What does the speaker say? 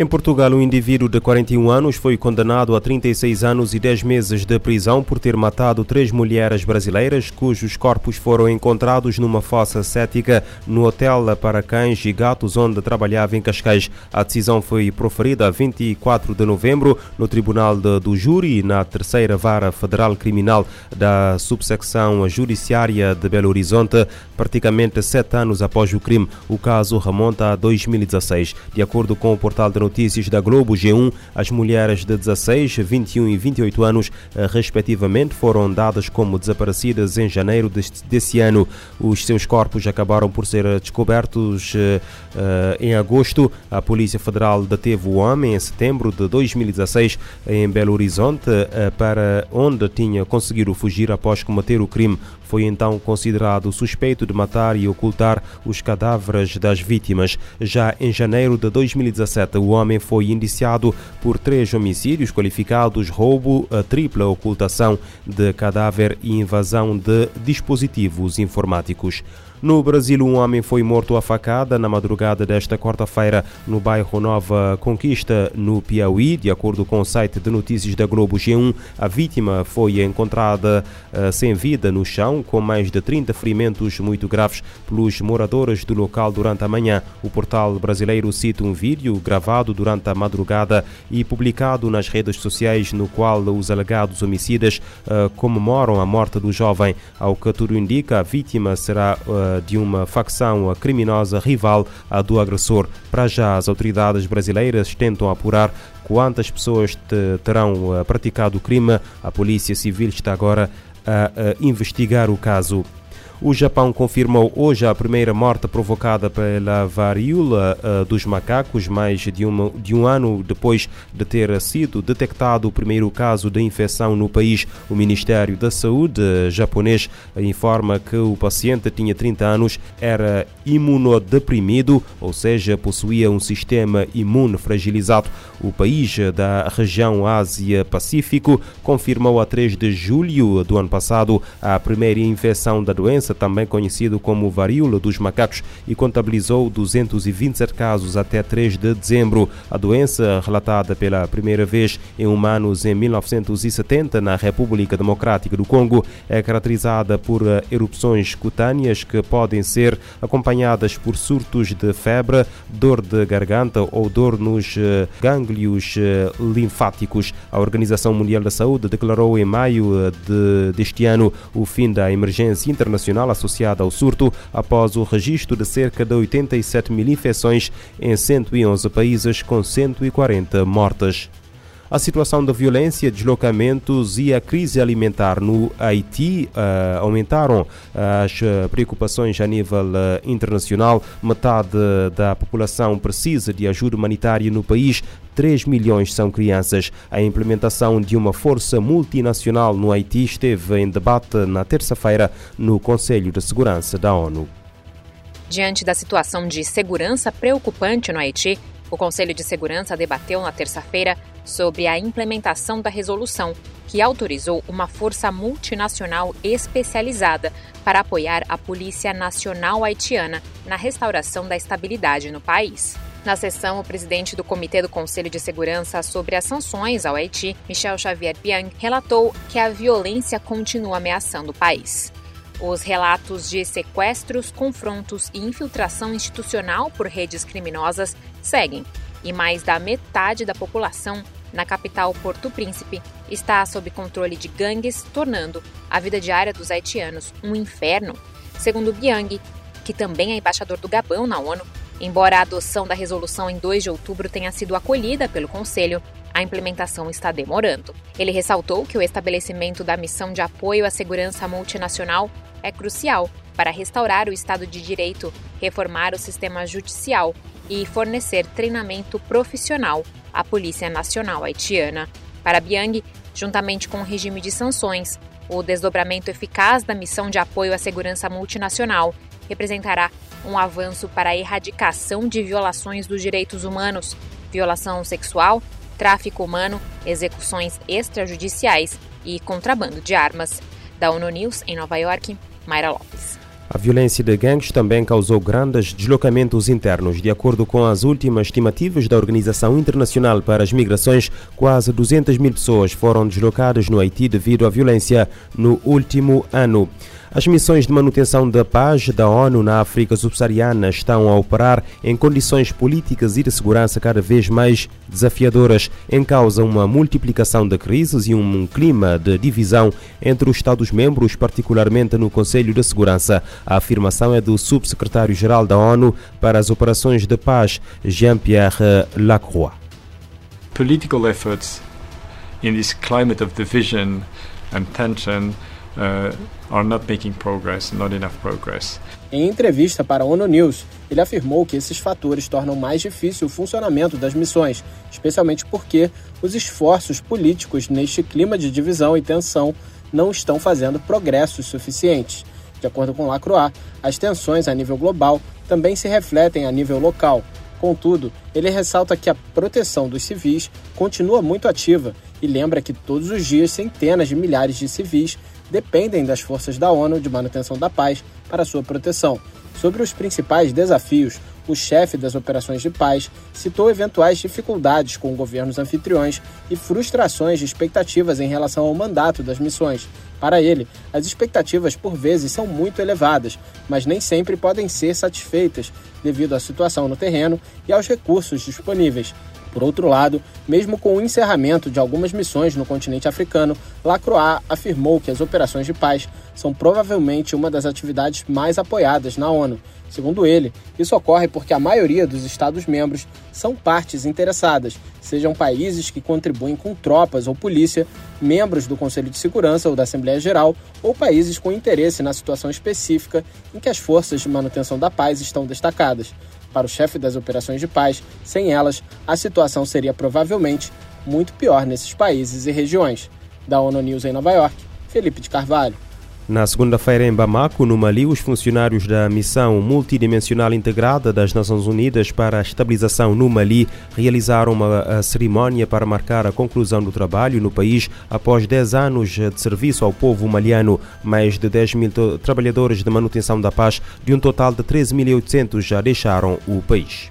Em Portugal, um indivíduo de 41 anos foi condenado a 36 anos e 10 meses de prisão por ter matado três mulheres brasileiras cujos corpos foram encontrados numa fossa cética no hotel para cães e gatos onde trabalhava em Cascais. A decisão foi proferida a 24 de novembro no Tribunal de, do Júri, na terceira vara federal criminal da subsecção judiciária de Belo Horizonte, praticamente sete anos após o crime. O caso remonta a 2016. De acordo com o portal de notícias da Globo G1, as mulheres de 16, 21 e 28 anos, eh, respectivamente, foram dadas como desaparecidas em janeiro deste, desse ano. Os seus corpos acabaram por ser descobertos uh, em agosto. A Polícia Federal deteve o homem em setembro de 2016 em Belo Horizonte, uh, para onde tinha conseguido fugir após cometer o crime. Foi então considerado suspeito de matar e ocultar os cadáveres das vítimas. Já em janeiro de 2017, o homem foi indiciado por três homicídios qualificados: roubo, tripla ocultação de cadáver e invasão de dispositivos informáticos. No Brasil, um homem foi morto a facada na madrugada desta quarta-feira no bairro Nova Conquista, no Piauí. De acordo com o site de notícias da Globo G1, a vítima foi encontrada uh, sem vida no chão, com mais de 30 ferimentos muito graves pelos moradores do local durante a manhã. O portal brasileiro cita um vídeo gravado durante a madrugada e publicado nas redes sociais, no qual os alegados homicidas uh, comemoram a morte do jovem. Ao que tudo indica, a vítima será uh, de uma facção criminosa rival à do agressor. Para já, as autoridades brasileiras tentam apurar quantas pessoas terão eh, praticado o crime. A Polícia Civil está agora a investigar o caso. O Japão confirmou hoje a primeira morte provocada pela varíola uh, dos macacos, mais de, uma, de um ano depois de ter sido detectado o primeiro caso de infecção no país. O Ministério da Saúde japonês informa que o paciente tinha 30 anos, era imunodeprimido, ou seja, possuía um sistema imune fragilizado. O país da região Ásia-Pacífico confirmou a 3 de julho do ano passado a primeira infecção da doença doença, também conhecido como varíola dos macacos, e contabilizou 227 casos até 3 de dezembro. A doença, relatada pela primeira vez em humanos em 1970 na República Democrática do Congo, é caracterizada por eh, erupções cutâneas que podem ser acompanhadas por surtos de febre, dor de garganta ou dor nos eh, gânglios eh, linfáticos. A Organização Mundial da Saúde declarou em maio de, deste ano o fim da emergência internacional nacional associada ao surto após o registro de cerca de 87 mil infecções em 111 países, com 140 mortes. A situação da violência, deslocamentos e a crise alimentar no Haiti uh, aumentaram as preocupações a nível uh, internacional. Metade da população precisa de ajuda humanitária no país. 3 milhões são crianças. A implementação de uma força multinacional no Haiti esteve em debate na terça-feira no Conselho de Segurança da ONU. Diante da situação de segurança preocupante no Haiti, o Conselho de Segurança debateu na terça-feira sobre a implementação da resolução que autorizou uma força multinacional especializada para apoiar a Polícia Nacional Haitiana na restauração da estabilidade no país. Na sessão, o presidente do Comitê do Conselho de Segurança sobre as sanções ao Haiti, Michel Xavier Biang, relatou que a violência continua ameaçando o país. Os relatos de sequestros, confrontos e infiltração institucional por redes criminosas seguem, e mais da metade da população na capital Porto Príncipe está sob controle de gangues, tornando a vida diária dos haitianos um inferno. Segundo Biang, que também é embaixador do Gabão na ONU, embora a adoção da resolução em 2 de outubro tenha sido acolhida pelo Conselho, a implementação está demorando. Ele ressaltou que o estabelecimento da missão de apoio à segurança multinacional é crucial para restaurar o Estado de Direito, reformar o sistema judicial e fornecer treinamento profissional à Polícia Nacional Haitiana. Para Biang, juntamente com o regime de sanções, o desdobramento eficaz da missão de apoio à segurança multinacional representará um avanço para a erradicação de violações dos direitos humanos, violação sexual, tráfico humano, execuções extrajudiciais e contrabando de armas. Da ONU News, em Nova York, Mayra Lopes. A violência de gangues também causou grandes deslocamentos internos. De acordo com as últimas estimativas da Organização Internacional para as Migrações, quase 200 mil pessoas foram deslocadas no Haiti devido à violência no último ano. As missões de manutenção da paz da ONU na África subsaariana estão a operar em condições políticas e de segurança cada vez mais desafiadoras, em causa uma multiplicação de crises e um clima de divisão entre os Estados-membros, particularmente no Conselho de Segurança. A afirmação é do subsecretário-geral da ONU para as operações de paz, Jean-Pierre Lacroix. Political efforts in this climate of division and tension uh, are not making progress, not enough progress. Em entrevista para a ONU News, ele afirmou que esses fatores tornam mais difícil o funcionamento das missões, especialmente porque os esforços políticos neste clima de divisão e tensão não estão fazendo progressos suficientes. De acordo com Lacroix, as tensões a nível global também se refletem a nível local. Contudo, ele ressalta que a proteção dos civis continua muito ativa e lembra que todos os dias centenas de milhares de civis dependem das forças da ONU de manutenção da paz para sua proteção. Sobre os principais desafios, o chefe das operações de paz citou eventuais dificuldades com governos anfitriões e frustrações de expectativas em relação ao mandato das missões. Para ele, as expectativas por vezes são muito elevadas, mas nem sempre podem ser satisfeitas devido à situação no terreno e aos recursos disponíveis. Por outro lado, mesmo com o encerramento de algumas missões no continente africano, Lacroix afirmou que as operações de paz são provavelmente uma das atividades mais apoiadas na ONU. Segundo ele, isso ocorre porque a maioria dos Estados-membros são partes interessadas, sejam países que contribuem com tropas ou polícia, membros do Conselho de Segurança ou da Assembleia Geral, ou países com interesse na situação específica em que as forças de manutenção da paz estão destacadas. Para o chefe das operações de paz, sem elas, a situação seria provavelmente muito pior nesses países e regiões. Da ONU News em Nova York, Felipe de Carvalho. Na segunda-feira, em Bamako, no Mali, os funcionários da Missão Multidimensional Integrada das Nações Unidas para a Estabilização no Mali realizaram uma cerimónia para marcar a conclusão do trabalho no país após 10 anos de serviço ao povo maliano. Mais de 10 mil trabalhadores de manutenção da paz, de um total de 13.800, já deixaram o país.